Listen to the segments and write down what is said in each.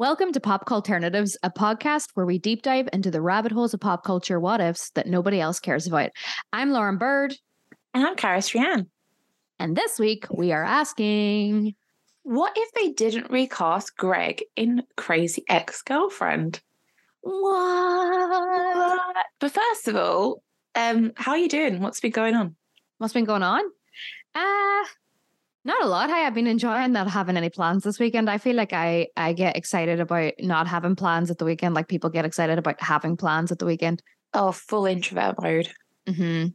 Welcome to Pop Culternatives, a podcast where we deep dive into the rabbit holes of pop culture what ifs that nobody else cares about. I'm Lauren Bird. And I'm Caris Rianne. And this week we are asking What if they didn't recast Greg in Crazy Ex Girlfriend? What? But first of all, um, how are you doing? What's been going on? What's been going on? Uh not a lot. I have been enjoying not having any plans this weekend. I feel like I I get excited about not having plans at the weekend, like people get excited about having plans at the weekend. Oh, full introvert mode. hmm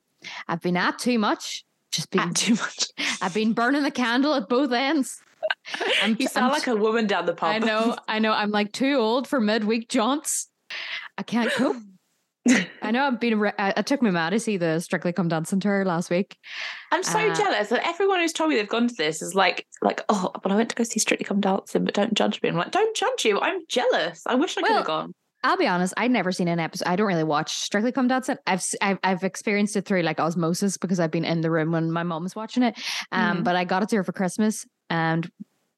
I've been at too much. Just been Not too much. I've been burning the candle at both ends. I'm- you sound I'm like a woman down the pub. I know, I know. I'm like too old for midweek jaunts. I can't cope. I know. I've been. Re- I, I took my ma to see the Strictly Come Dancing tour last week. I'm so Uh, jealous that everyone who's told me they've gone to this is like, like, oh, but I went to go see Strictly Come Dancing, but don't judge me. I'm like, don't judge you. I'm jealous. I wish I could have gone. I'll be honest. I'd never seen an episode. I don't really watch Strictly Come Dancing. I've I've, I've experienced it through like osmosis because I've been in the room when my mom was watching it. Um, Mhm. but I got it to her for Christmas, and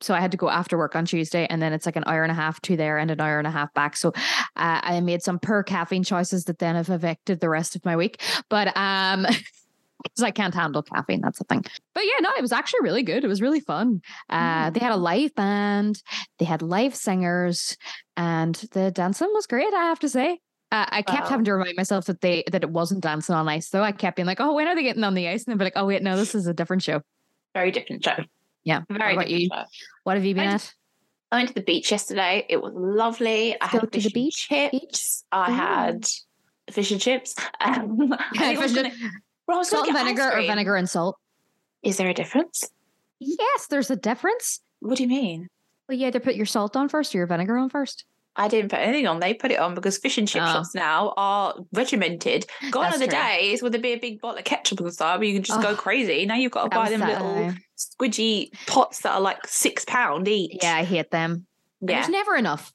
so I had to go after work on Tuesday, and then it's like an hour and a half to there and an hour and a half back. So uh, I made some per caffeine choices that then have evicted the rest of my week. But um. Because I can't handle caffeine, that's the thing. But yeah, no, it was actually really good. It was really fun. Uh, They had a live band, they had live singers, and the dancing was great. I have to say. Uh, I kept Wow. having to remind myself that they that it wasn't dancing on ice, though. I kept being like, "Oh, when are they getting on the ice?" And then be like, "Oh, wait, no, this is a different show." Very different show. Yeah. What Very about you? What have you been I at? I went to the beach yesterday. It was lovely. I had to the fish and beach? chips. Beach? I Ooh. had fish and chips. Um, I Fish gonna- and- well, Salt and vinegar or vinegar and salt? Is there a difference? Yes, there's a difference. What do you mean? Well, you either put your salt on first or your vinegar on first. I didn't put anything on. They put it on because fish and chip Oh. shops now are regimented. Gone That's are the true. days where there'd be a big bottle of ketchup and stuff, but you can just go Oh. crazy. Now you've got to buy them little squidgy pots that are like six pound each. Yeah, I hate them. yeah. There's never enough.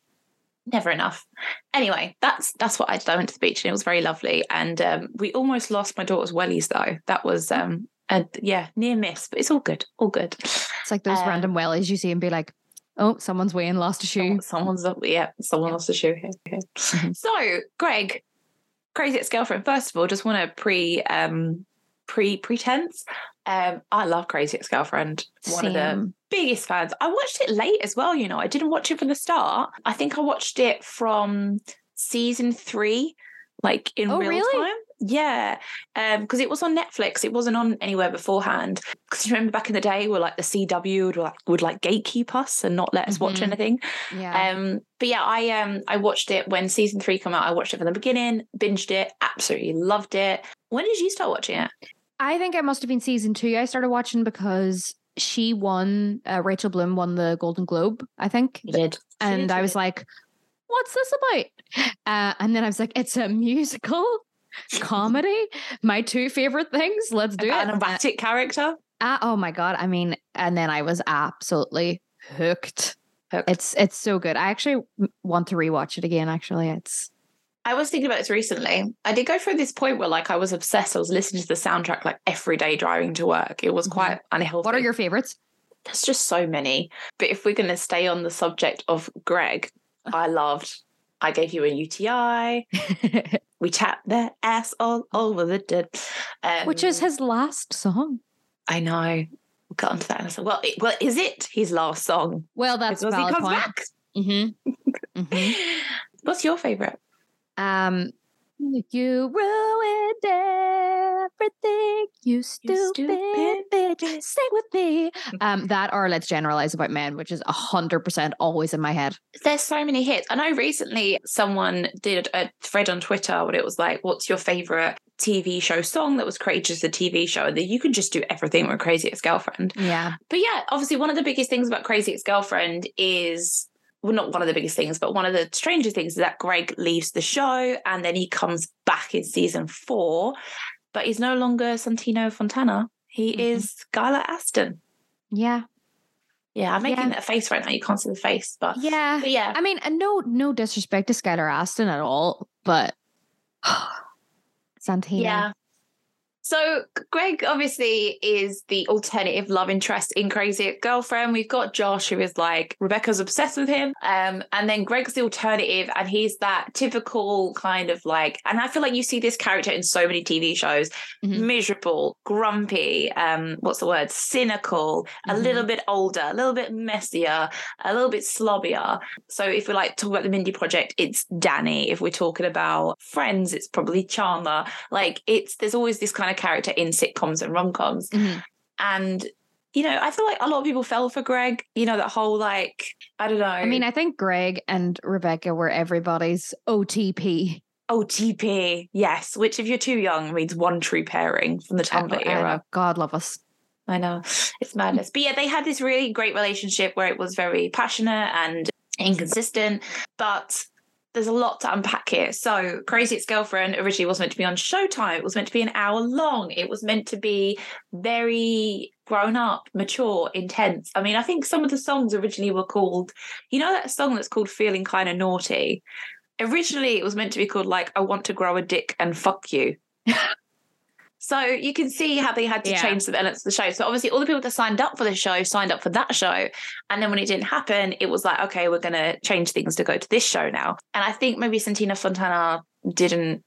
never enough. Anyway, that's that's what I did. I went to the beach and it was very lovely. And um, we almost lost my daughter's wellies though. That was um a yeah near miss, but it's all good, all good. It's like those Um, random wellies you see and be like, "Oh, someone's weighing lost a shoe." Someone's up, yeah, someone Yeah. lost a shoe. Okay. So, Greg, crazy ex girlfriend. First of all, just want to pre um pre pretense. Um, I love Crazy Ex Girlfriend. One of the biggest fans. I watched it late as well. You know, I didn't watch it from the start. I think I watched it from season three, like in Oh, real really? time. Yeah, because it was on Netflix. It wasn't on anywhere beforehand. Because you remember back in the day, where like the CW would like would like gatekeep us and not let us watch Mhm. anything. Yeah. Um, but yeah, I um I watched it when season three came out. I watched it from the beginning, binged it, absolutely loved it. When did you start watching it? I think it must have been season two. I started watching because she won. Uh, Rachel Bloom won the Golden Globe, I think, did. and I was like, "What's this about?" Uh, and then I was like, "It's a musical comedy. My two favorite things. Let's do an it." erratic character. Uh, oh my god! I mean, and then I was absolutely hooked. Hooked. It's it's so good. I actually want to rewatch it again. Actually, it's I was thinking about this recently. I did go through this point where like I was obsessed. I was listening to the soundtrack like every day driving to work. It was quite unhealthy. what are your favorites? There's just so many. But if we're going to stay on the subject of Greg, I loved. I gave you a UTI. We tapped their ass all over the dead. Um, Which is his last song. I know. We'll get onto that in a second. Well, it, well, is it his last song? Well, that's because he comes point. back. Mm-hmm. Mm-hmm. What's your favorite? Um, you ruined everything, you stupid, stupid bitch. Sing with me. Um, that or let's generalize about men, which is a hundred percent always in my head. There's so many hits. I know recently someone did a thread on Twitter where it was like, "What's your favorite TV show song that was created as a TV show?" And then you can just do everything with Crazy Ex-Girlfriend. Yeah, But yeah, obviously one of the biggest things about Crazy Ex-Girlfriend is well, not one of the biggest things, but one of the stranger things is that Greg leaves the show and then he comes back in season four, but he's no longer Santino Fontana. He Mhm. is Skylar Astin. yeah, Yeah, I'm making Yeah. that face right now. You can't see the face, but yeah. but yeah, I mean, and no, no disrespect to Skylar Astin at all, but Santino. yeah. So Greg obviously is the alternative love interest in Crazy Girlfriend. We've got Josh, who is like Rebecca's obsessed with him, um, and then Greg's the alternative, and he's that typical kind of like. And I feel like you see this character in so many TV shows: mm-hmm. miserable, grumpy, um, what's the word? Cynical, mm-hmm. a little bit older, a little bit messier, a little bit slobbier. So if we like talk about the Mindy Project, it's Danny. If we're talking about Friends, it's probably Chandler. Like it's there's always this kind of character in sitcoms and rom coms. Mm-hmm. And you know, I feel like a lot of people fell for Greg. You know, that whole like, I don't know. I mean, I think Greg and Rebecca were everybody's OTP. OTP, yes. Which, if you're too young, means one true pairing from the Tumblr oh, era. God love us. I know it's madness, but yeah, they had this really great relationship where it was very passionate and inconsistent, but there's a lot to unpack here. So, Crazy Ex Girlfriend originally wasn't meant to be on Showtime. It was meant to be an hour long. It was meant to be very grown up, mature, intense. I mean, I think some of the songs originally were called, you know, that song that's called Feeling Kind of Naughty? Originally, it was meant to be called, like, I Want to Grow a Dick and Fuck You. So you can see how they had to yeah. change some elements of the show. So obviously, all the people that signed up for the show signed up for that show, and then when it didn't happen, it was like, okay, we're going to change things to go to this show now. And I think maybe Santino Fontana didn't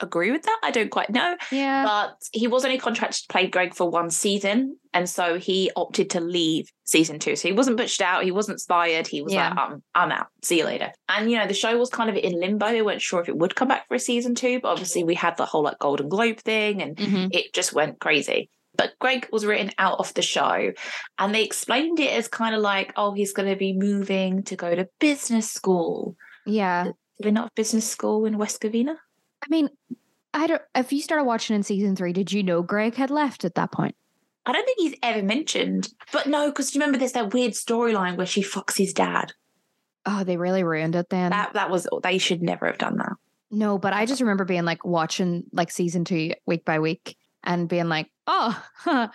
agree with that. I don't quite know. Yeah. But he was only contracted to play Greg for one season. And so he opted to leave season two. So he wasn't pushed out. He wasn't fired. He was yeah. like, I'm, I'm out. See you later. And, you know, the show was kind of in limbo. They weren't sure if it would come back for a season two. But obviously, we had the whole like Golden Globe thing and mm-hmm. it just went crazy. But Greg was written out of the show. And they explained it as kind of like, oh, he's going to be moving to go to business school. Yeah. They not have business school in West Covina? I mean, I don't. If you started watching in season three, did you know Greg had left at that point? I don't think he's ever mentioned. But no, because you remember there's that weird storyline where she fucks his dad. Oh, they really ruined it then. That that was they should never have done that. No, but I just remember being like watching like season two week by week and being like, oh,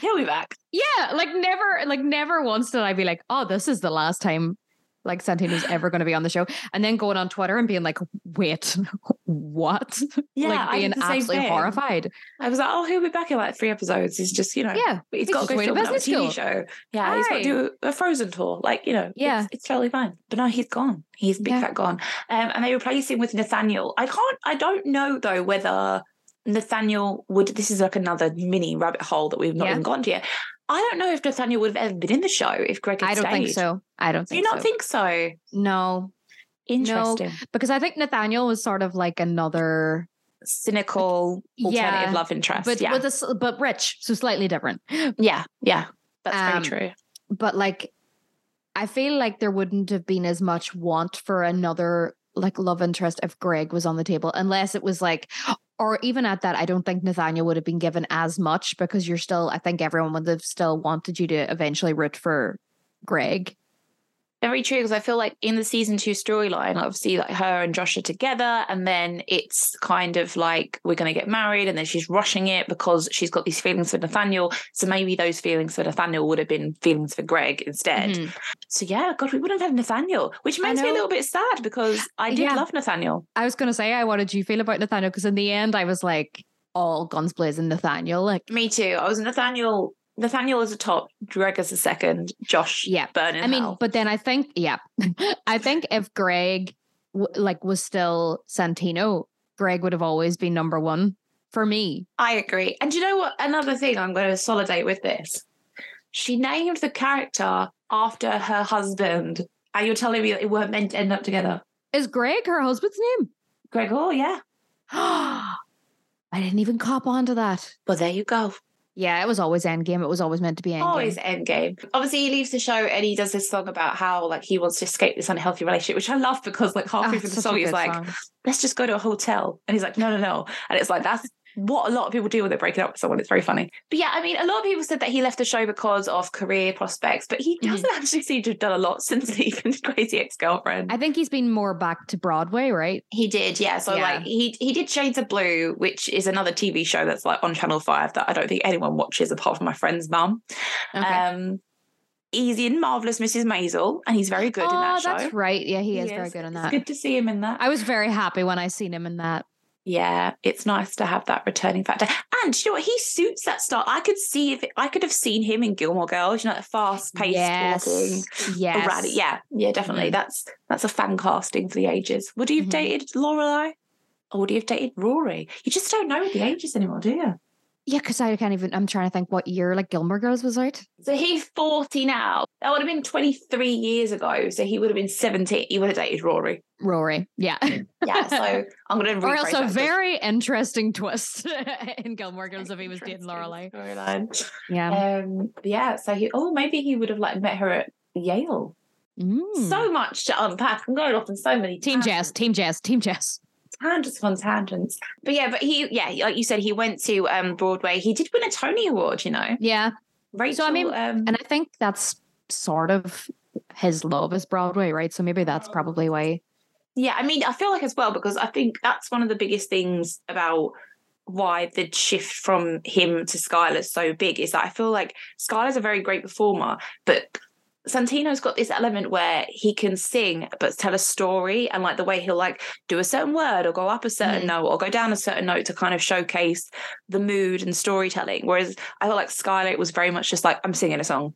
he'll be back. Yeah, like never, like never once did I be like, oh, this is the last time like Santino's ever going to be on the show, and then going on Twitter and being like, "Wait, what?" Yeah, like being absolutely horrified. I was like, "Oh, he'll be back in like three episodes. He's just, you know, yeah, he's, he's got to go film a TV show. Yeah, Aye. he's got to do a Frozen tour. Like, you know, yeah, it's, it's totally fine. But no, he's gone. He's big yeah. fat gone. Um, and they replace him with Nathaniel. I can't. I don't know though whether. Nathaniel would this is like another mini rabbit hole that we've not yeah. even gone to yet. I don't know if Nathaniel would have ever been in the show if Greg had I don't stayed. think so. I don't think Do you not so. think so? No. Interesting. No, because I think Nathaniel was sort of like another cynical alternative yeah, love interest. But yeah. with a, but rich, so slightly different. Yeah, yeah. That's um, very true. But like I feel like there wouldn't have been as much want for another like love interest if Greg was on the table, unless it was like, or even at that, I don't think Nathaniel would have been given as much because you're still, I think everyone would have still wanted you to eventually root for Greg. Very true, because I feel like in the season two storyline, obviously, like her and Josh are together, and then it's kind of like we're going to get married, and then she's rushing it because she's got these feelings for Nathaniel. So maybe those feelings for Nathaniel would have been feelings for Greg instead. Mm-hmm. So yeah, God, we wouldn't have had Nathaniel, which makes me a little bit sad because I did yeah. love Nathaniel. I was going to say, I what did you feel about Nathaniel? Because in the end, I was like, all guns blazing Nathaniel. Like me too. I was Nathaniel Nathaniel is a top, Greg is a second, Josh, yeah, burning. I mean, hell. but then I think, yeah, I think if Greg w- like was still Santino, Greg would have always been number one for me. I agree. And you know what? Another thing I'm going to solidate with this. She named the character after her husband, and you're telling me that they weren't meant to end up together. Is Greg her husband's name? Greg Oh, yeah. I didn't even cop onto that. But there you go. Yeah, it was always Endgame. It was always meant to be Endgame. Always Endgame. Obviously, he leaves the show and he does this song about how like he wants to escape this unhealthy relationship, which I love because like halfway oh, through the song, he's like, song. "Let's just go to a hotel," and he's like, "No, no, no," and it's like that's what a lot of people do when they're breaking up with someone. It's very funny. But yeah, I mean, a lot of people said that he left the show because of career prospects, but he mm-hmm. doesn't mm-hmm. actually seem to have done a lot since leaving Crazy Ex Girlfriend. I think he's been more back to Broadway, right? He did, yeah. So yeah. like he he did Shades of Blue, which is another TV show that's like on Channel Five that I don't think anyone watches apart from my friend's mum. Okay. Um, he's in Marvelous Mrs. Maisel, and he's very good oh, in that show. That's right. Yeah, he, he is, is, very good in that. It's good to see him in that. I was very happy when I seen him in that yeah, it's nice to have that returning factor. And you know what? He suits that style. I could see if I could have seen him in Gilmore Girls, you know, fast paced yes. talking. Yes. Yeah, yeah, definitely. Mhm. That's that's a fan casting for the ages. Would you have Mhm. dated Lorelai? Or would you have dated Rory? You just don't know the ages anymore, do you? Yeah, because I can't even. I'm trying to think what year like Gilmore Girls was out. So he's 40 now. That would have been 23 years ago. So he would have been 17. He would have dated Rory. Rory. Yeah. Yeah. So I'm going to or else a very interesting twist in Gilmore Girls if he was dating Lorelai. Storyline. Yeah. Um, yeah. So he, oh, maybe he would have like met her at Yale. Mm. So much to unpack. I'm going off on so many Team tangents. Jess. Team Jazz, Team Jess. Tangents upon tangents. But yeah, but he, yeah, like you said, he went to um Broadway. He did win a Tony Award, you know. Yeah. Rachel, I mean, um, And I think that's sort of his love is Broadway, right? So maybe that's probably why. yeah, I mean, I feel like as well because I think that's one of the biggest things about why the shift from him to Skylar's so big is that I feel like Skylar's a very great performer, but Santino's got this element where he can sing but tell a story and like the way he'll like do a certain word or go up a certain Mhm. note or go down a certain note to kind of showcase the mood and storytelling. Whereas I feel like Skylar was very much just like I'm singing a song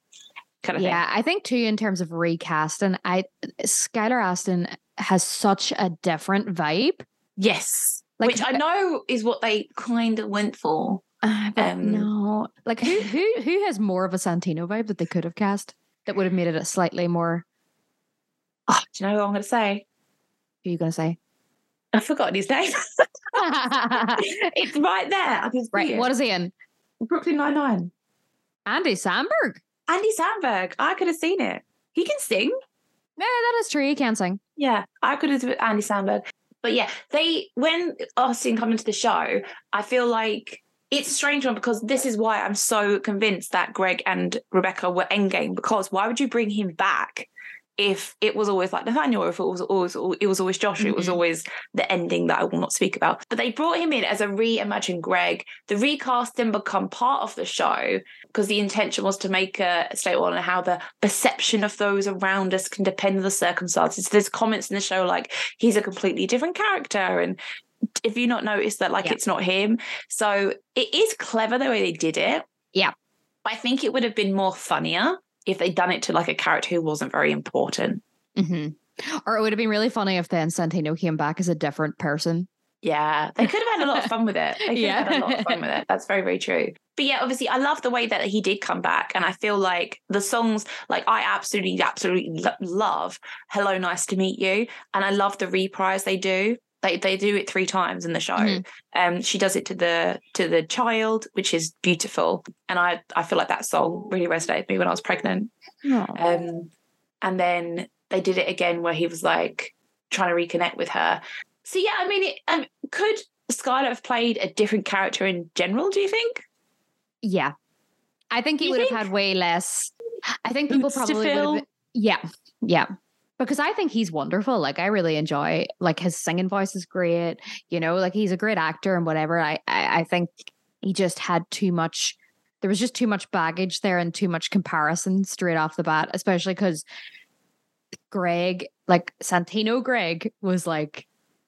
kind of thing. Yeah, I think too in terms of recasting, I Skylar Astin has such a different vibe. Yes. Like, Which I know is what they kind of went for. Uh, Um, no, like who who who has more of a Santino vibe that they could have cast that would have made it a slightly more. Oh, do you know what I'm going to say? Who are you going to say? I've forgotten his name. it's right there. I can see it. What is he in? Brooklyn Nine Nine. Andy Samberg. Andy Samberg. I could have seen it. He can sing. Yeah, that is true. He can sing. Yeah, I could have seen Andy Samberg. But yeah, they when Austin come into the show, I feel like it's a strange one because this is why I'm so convinced that Greg and Rebecca were endgame. Because why would you bring him back if it was always like Nathaniel, or if it was always it was always Josh, or it was Mhm. always the ending that I will not speak about. But they brought him in as a reimagined Greg. The recast didn't become part of the show because the intention was to make a statement on how the perception of those around us can depend on the circumstances. There's comments in the show like he's a completely different character and if you not noticed that like Yeah. it's not him. So it is clever the way they did it. Yeah. I think it would have been more funnier if they'd done it to like a character who wasn't very important. hmm Or it would have been really funny if then Santino came back as a different person. Yeah, they could have had a lot of fun with it. They could have had a lot of fun with it. That's very, very true. But yeah, obviously, I love the way that he did come back, and I feel like the songs, like I absolutely, absolutely lo- love "Hello, Nice to Meet You," and I love the reprise they do. They they do it three times in the show. Mhm. Um, she does it to the to the child, which is beautiful, and I I feel like that song really resonated with me when I was pregnant. Um, and then they did it again where he was like trying to reconnect with her. So yeah, I mean, it, um, could Skylar have played a different character in general? Do you think? Yeah. I think he would have had way less. I think people probably would have Yeah. Yeah. Because I think he's wonderful. Like I really enjoy like his singing voice is great. You know, like he's a great actor and whatever. I I, I think he just had too much there was just too much baggage there and too much comparison straight off the bat, especially because Greg, like Santino Greg, was like,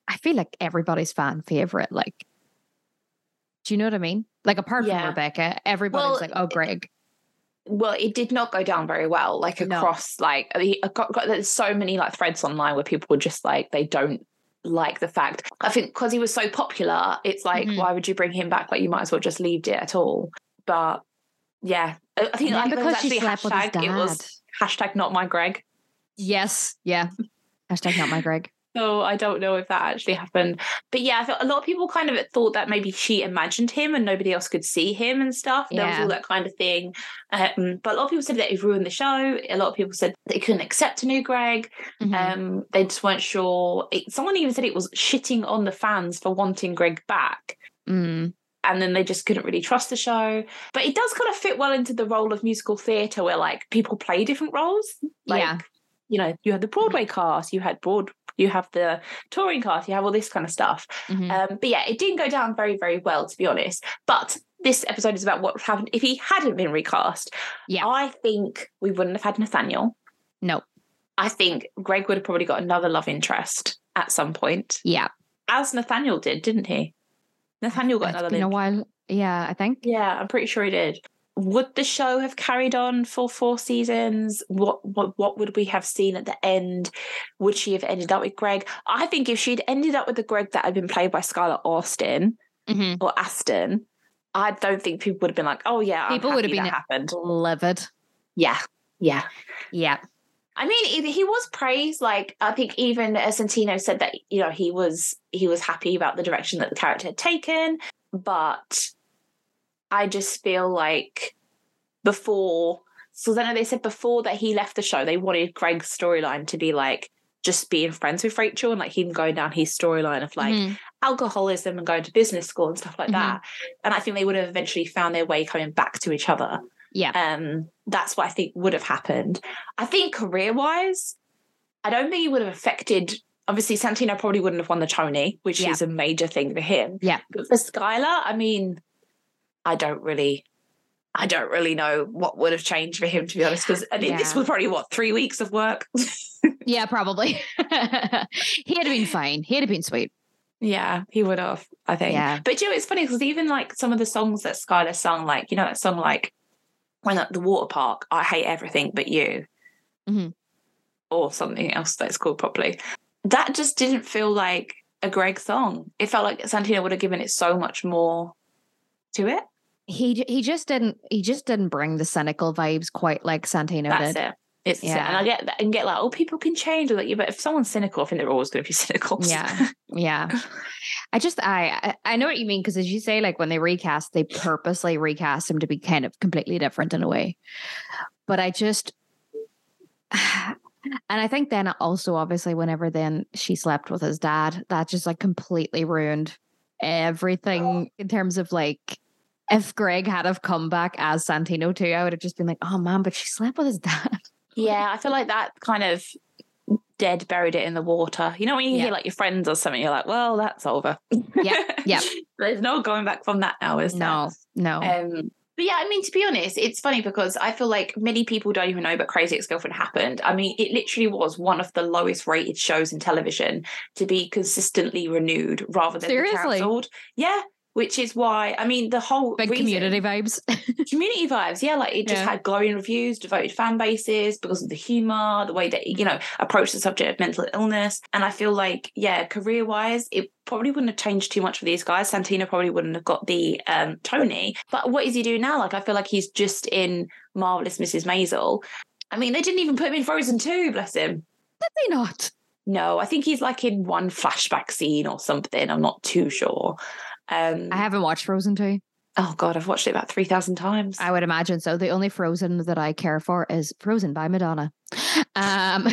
I feel like everybody's fan favorite. Like, do you know what I mean? Like, apart Yeah. from Rebecca, everybody's Well, like, oh, Greg. Well, it did not go down very well. Like No. across, like I got, got, there's so many like threads online where people were just like they don't like the fact. I think because he was so popular, it's like Mhm. why would you bring him back? Like you might as well just leave it at all. But yeah, I think like, because actually slept with his hashtag. It was hashtag not my Greg. Yes. Yeah. Hashtag not my Greg. So I don't know if that actually happened. But yeah, I thought a lot of people kind of thought that maybe she imagined him and nobody else could see him and stuff. There was all that kind of thing. Um, but a lot of people said that it ruined the show. A lot of people said they couldn't accept a new Greg. Mhm. Um, they just weren't sure. It, someone even said it was shitting on the fans for wanting Greg back. Mm. And then they just couldn't really trust the show. But it does kind of fit well into the role of musical theatre where like people play different roles. Like, Yeah. You know, you had the Broadway cast, you had broad you have the touring cast, you have all this kind of stuff. Mhm. Um, but yeah, it didn't go down very, very well, to be honest. But this episode is about what happened if he hadn't been recast. Yeah. I think we wouldn't have had Nathaniel. no. I think Greg would have probably got another love interest at some point, Yeah. as Nathaniel did, didn't he? Nathaniel got It's another been a while. Yeah, I think. Yeah, I'm pretty sure he did. Would the show have carried on for four seasons? What what what would we have seen at the end? Would she have ended up with Greg? I think if she'd ended up with the Greg that had been played by Skylar Austin Mhm. or Astin, I don't think people would have been like, "Oh yeah, I'm People would have been happened." Livid. Yeah, yeah. Yeah. I mean, he- was praised. Like I think even Santino said that you know he was he was happy about the direction that the character had taken, but I just feel like before, so I know they said before that he left the show, they wanted Greg's storyline to be like just being friends with Rachel and like him going down his storyline of like Mhm. alcoholism and going to business school and stuff like Mhm. that. And I think they would have eventually found their way coming back to each other Yeah. um that's what i think would have happened i think career wise i don't think it would have affected obviously santino probably wouldn't have won the tony which Yeah. is a major thing for him Yeah. but for skylar i mean i don't really i don't really know what would have changed for him to be honest because this Yeah. This was probably what three weeks of work Yeah, probably. He'd have been fine. He'd have been sweet. yeah he would have i think Yeah. but you know it's funny because even like some of the songs that skylar sung like you know that song like when at the water park i hate everything but you Mhm. or something else that's called properly. That just didn't feel like a Greg song. It felt like Santino would have given it so much more to it. He he just didn't he just didn't bring the cynical vibes quite like Santino That's did. it. It's Yeah. and I get that and get like, oh, people can change. Like, yeah, but if someone's cynical, I think they're always going to be cynical. Yeah. Yeah. I just I I- I know what you mean because as you say like when they recast they purposely recast him to be kind of completely different in a way. But I just and I think then also obviously whenever then she slept with his dad that just like completely ruined everything in terms of like if Greg had have come back as Santino too, I would have just been like, oh man, but she slept with his dad. yeah, I feel like that kind of dead buried it in the water. You know when you Yeah. hear like your friends or something, you're like, well, that's over. Yeah, yeah. There's no going back from that now, is there? No, no. Um, but yeah, I mean, to be honest, it's funny because I feel like many people don't even know, but Crazy Ex Girlfriend happened. I mean, it literally was one of the lowest rated shows in television to be consistently renewed rather than Seriously? cancelled. Yeah, which is why I mean the whole Big reason- community vibes. community vibes. Yeah, like it just Yeah. had glowing reviews, devoted fan bases because of the humor, the way that you know approached the subject of mental illness. And I feel like, yeah, career wise, it probably wouldn't have changed too much for these guys. Santino probably wouldn't have got the um, Tony. But what is he doing now? Like I feel like he's just in Marvelous Mrs. Maisel. I mean, they didn't even put him in Frozen 2, bless him. Did they not? No, I think he's like in one flashback scene or something. I'm not too sure. Um, I haven't watched Frozen 2. oh God, I've watched it about 3,000 times. I would imagine so. The only Frozen that I care for is Frozen by Madonna. Um,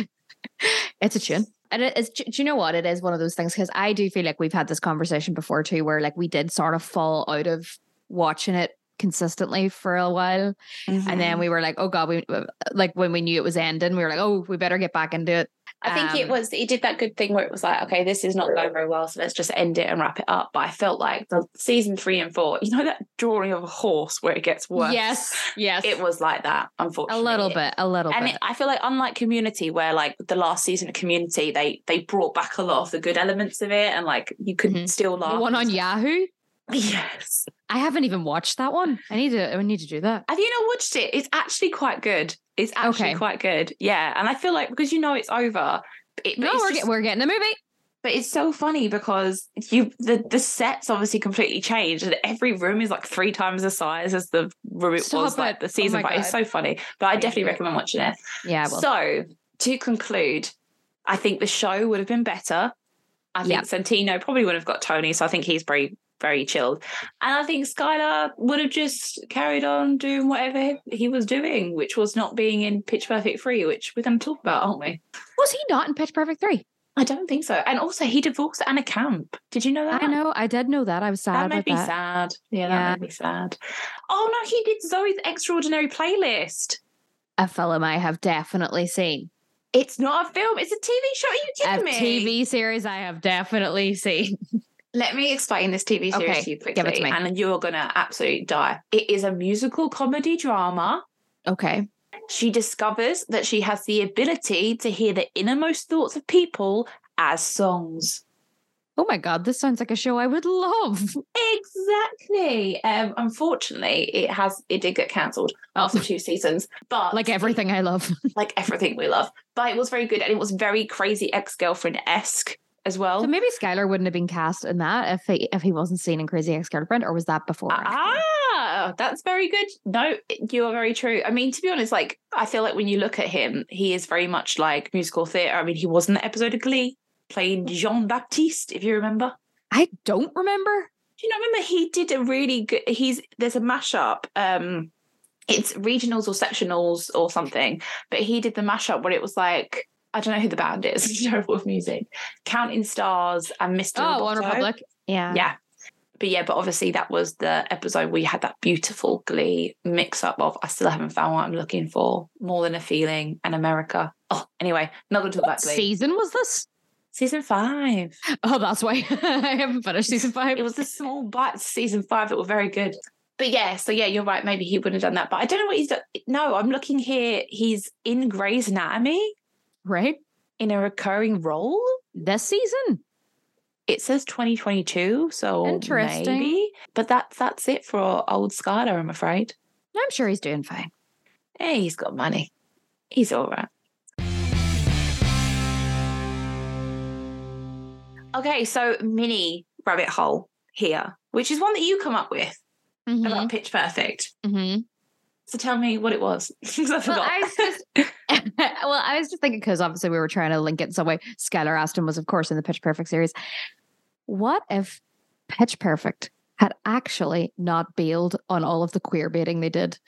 it's a tune. And it is, do you know what? It is one of those things because I do feel like we've had this conversation before too, where like we did sort of fall out of watching it consistently for a while. And Mm-hmm. then we were like, oh God, we like when we knew it was ending, we were like, oh, we better get back into it. I think it Um, was it did that good thing where it was like, okay, this is not going very well, so let's just end it and wrap it up. But I felt like the season three and four, you know that drawing of a horse where it gets worse. Yes, yes. It was like that, Unfortunately, a little bit, a little And bit. it, I feel like unlike Community, where like the last season of Community, they they brought back a lot of the good elements of it, and like you could Mhm. still laugh. the one on. Yahoo. Yes. I haven't even watched that one. I need to. I need to do that. Have you not watched it? It's actually quite good. It's actually Okay. quite good. Yeah, and I feel like because you know it's over. It, No, it's we're just- get, we're getting a movie. But it's so funny because you the the sets obviously completely changed, and every room is like three times the size as the room it Stop was like it. the Oh season. my five. It's so funny. But I definitely recommend watching it. Yeah. Well, So to conclude, I think the show would have been better. I think Yep. Santino probably would have got Tony, so I think he's very very chilled. And I think Skylar would have just carried on doing whatever he was doing, which was not being in Pitch Perfect 3, which we're going to talk about, aren't we? was he not in Pitch Perfect three? I don't think so. And also, he divorced Anna Camp. Did you know that? I know. I did know that. I was sad That made me that. sad. Yeah, Yeah. that made me sad. Oh no, he did Zoey's extraordinary playlist. A film I have definitely seen. It's not a film; it's a TV show. Are you A kidding me? TV series I have definitely seen. Let me explain this TV series Okay, to you quickly, to and you're gonna absolutely die. It is a musical comedy drama. Okay. She discovers that she has the ability to hear the innermost thoughts of people as songs. Oh my god, this sounds like a show I would love. Exactly. Um, unfortunately, it has it did get cancelled after two seasons, but Like everything I love. like everything we love. But it was very good, and it was very crazy ex girlfriend esque as well. So maybe Skylar wouldn't have been cast in that if he if he wasn't seen in Crazy Ex Girlfriend, or was that before? Ah, that's very good. No, you are very true. I mean, to be honest, like I feel like when you look at him, he is very much like musical theatre. I mean, he was in the episode of Glee playing Jean Baptiste, if you remember. I don't remember. Do you not remember he did a really good he's there's a mashup. Um it's regionals or sectionals or something, but he did the mashup where it was like I don't know who the band is. It's terrible with music. Counting Stars and Mr. Oh, One Republic. Yeah. Yeah. But yeah, but obviously that was the episode where you had that beautiful glee mix up of I still haven't found what I'm looking for, more than a feeling, and America. Oh, anyway, not gonna talk What about glee. season was this? Season five. Oh, that's why I haven't finished season five. It was the small bites season five that were very good. But yeah, so yeah, you're right. Maybe he wouldn't have done that. But I don't know what he's done. No, I'm looking here. He's in Grey's Anatomy right in a recurring role. this season. It says 2022, so Interesting. Maybe. But that's that's it for old Skylar, I'm afraid. I'm sure he's doing fine. Hey, he's got money. He's all right. Okay, so mini rabbit hole here, which is one that you come up with Mhm, about Pitch Perfect. mhm. So tell me what it was. I Well, forgot. I was just, well, I was just thinking because obviously we were trying to link it in some way. Skylar Astin was, of course, in the Pitch Perfect series. What if Pitch Perfect had actually not bailed on all of the queer baiting they did?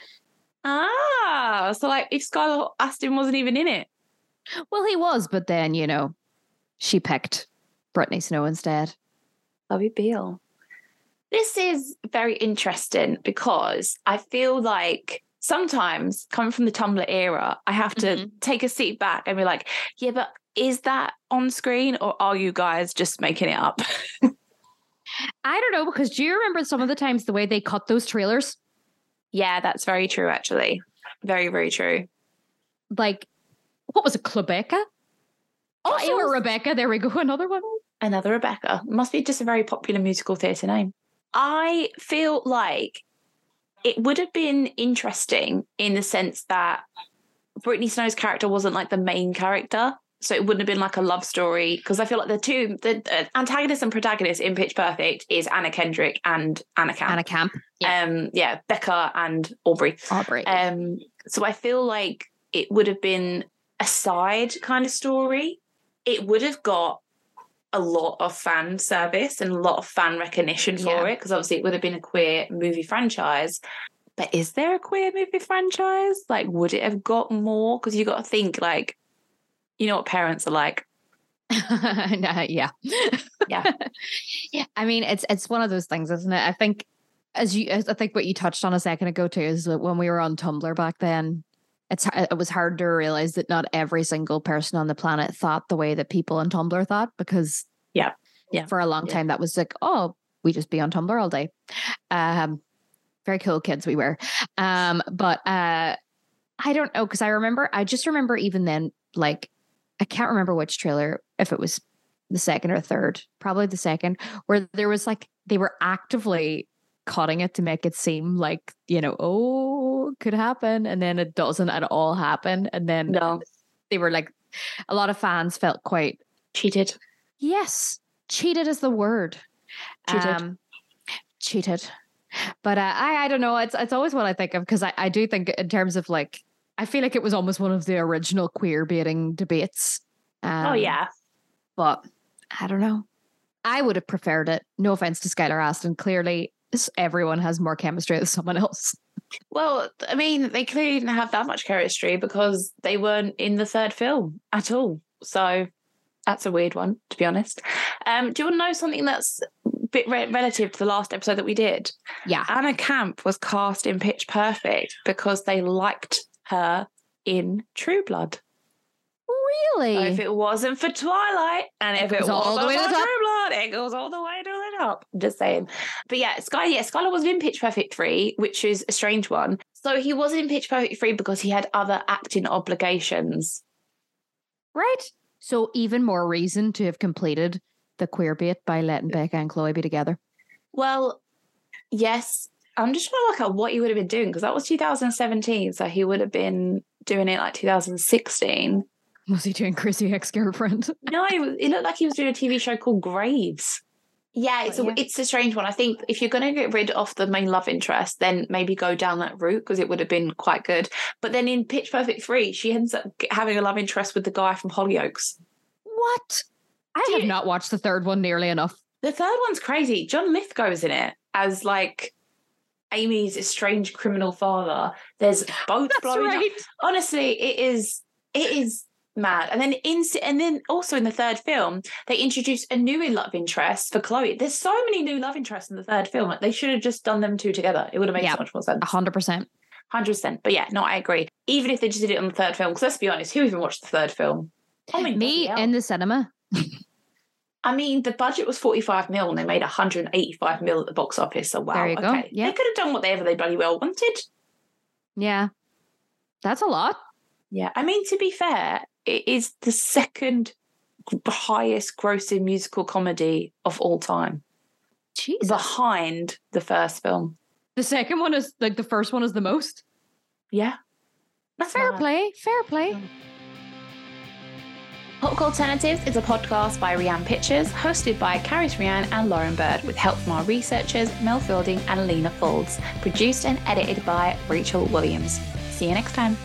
ah, so like if Skylar Astin wasn't even in it. Well, he was, but then you know, she picked Brittany Snow instead. Chloe Beale. This is very interesting because I feel like sometimes coming from the Tumblr era, I have to Mhm. take a seat back and be like, yeah, but is that on screen or are you guys just making it up? I don't know because do you remember some of the times the way they cut those trailers? yeah, that's very true, actually. Very, very true. Like, what was it, Quebeca? Also, it was- Rebecca. There we go, another one. Another Rebecca. Must be just a very popular musical theatre name. I feel like it would have been interesting in the sense that Brittany Snow's character wasn't like the main character. So it wouldn't have been like a love story because I feel like the two, the antagonist and protagonist in Pitch Perfect is Anna Kendrick and Anna Camp. Anna Camp, yeah. Um, yeah, Becca and Aubrey. Aubrey. Um, so I feel like it would have been a side kind of story. It would have got a lot of fan service and a lot of fan recognition for Yeah. it because obviously it would have been a queer movie franchise. But is there a queer movie franchise? Like, would it have got more? Because you got to think, like, you know what parents are like. Nah, yeah. Yeah. yeah. I mean, it's it's one of those things, isn't it? I think as you as I think what you touched on a second ago too is that when we were on Tumblr back then, it's it was hard to realize that not every single person on the planet thought the way that people on Tumblr thought because Yeah. Yeah. for a long Yeah. time that was like, oh, we just be on Tumblr all day. Um very cool kids we were. Um, but uh I don't know because I remember I just remember even then, like I can't remember which trailer, if it was the second or third, probably the second, where there was like they were actively cutting it to make it seem like, you know, oh, could happen. And then it doesn't at all happen. And then No, they were like a lot of fans felt quite cheated. Yes, cheated is the word. Cheated. Um, cheated. But uh, I, I don't know. It's it's always what I think of because I, I do think in terms of like I feel like it was almost one of the original queer baiting debates. Um, oh, yeah. but I don't know. I would have preferred it. No offense to Skylar Astin. Clearly, everyone has more chemistry with someone else. Well, I mean, they clearly didn't have that much chemistry because they weren't in the third film at all. So that's a weird one, to be honest. Um, do you want to know something that's a bit re- relative to the last episode that we did? Yeah. Anna Camp was cast in Pitch Perfect because they liked her in True Blood. Really? So if it wasn't for Twilight, and if It it, goes all was the way to. True Blood, it goes all the way to the top. Just saying. But yeah, Sky, yeah, Skylar wasn't in Pitch Perfect 3, which is a strange one. So he wasn't in Pitch Perfect 3 because he had other acting obligations. right. So even more reason to have completed the queer bait by letting Becca and Chloe be together. Well, yes. I'm just trying to work out what he would have been doing because that was 2017. So he would have been doing it like 2016. Was he doing Crazy ex girlfriend? No, it looked like he was doing a TV show called Graves. Yeah, it's a, yeah. it's a strange one. I think if you're going to get rid of the main love interest, then maybe go down that route because it would have been quite good. But then in Pitch Perfect 3, she ends up having a love interest with the guy from Hollyoaks. What? I Do have you- not watched the third one nearly enough. The third one's crazy. John Lithgow is in it as like Amy's estranged criminal father. There's boats blowing up. Honestly, it is it is mad. And then in and then also in the third film, they introduce a new love interest for Chloe. There's so many new love interests in the third film. They should have just done them two together. It would have made Yeah. so much more sense. Hundred percent. Hundred percent. But yeah, no, I agree. Even if they just did it on the third film, because let's be honest, who even watched the third film? Oh my Me in the cinema. I mean, the budget was 45 mil and they made 185 mil at the box office. So wow, There you go. okay. Yeah. They could have done whatever they bloody well wanted. Yeah. That's a lot. Yeah. I mean, to be fair, it is the second highest grossing musical comedy of all time, Jesus. behind the first film. The second one is like the first one is the most. Yeah. That's Fair mad. play. Fair play. Pop Culternatives is a podcast by Rianne Pictures, hosted by Caris Rianne and Lauren Bird, with help from our researchers Mel Fielding and Lena Folds, produced and edited by Rachel Williams. See you next time.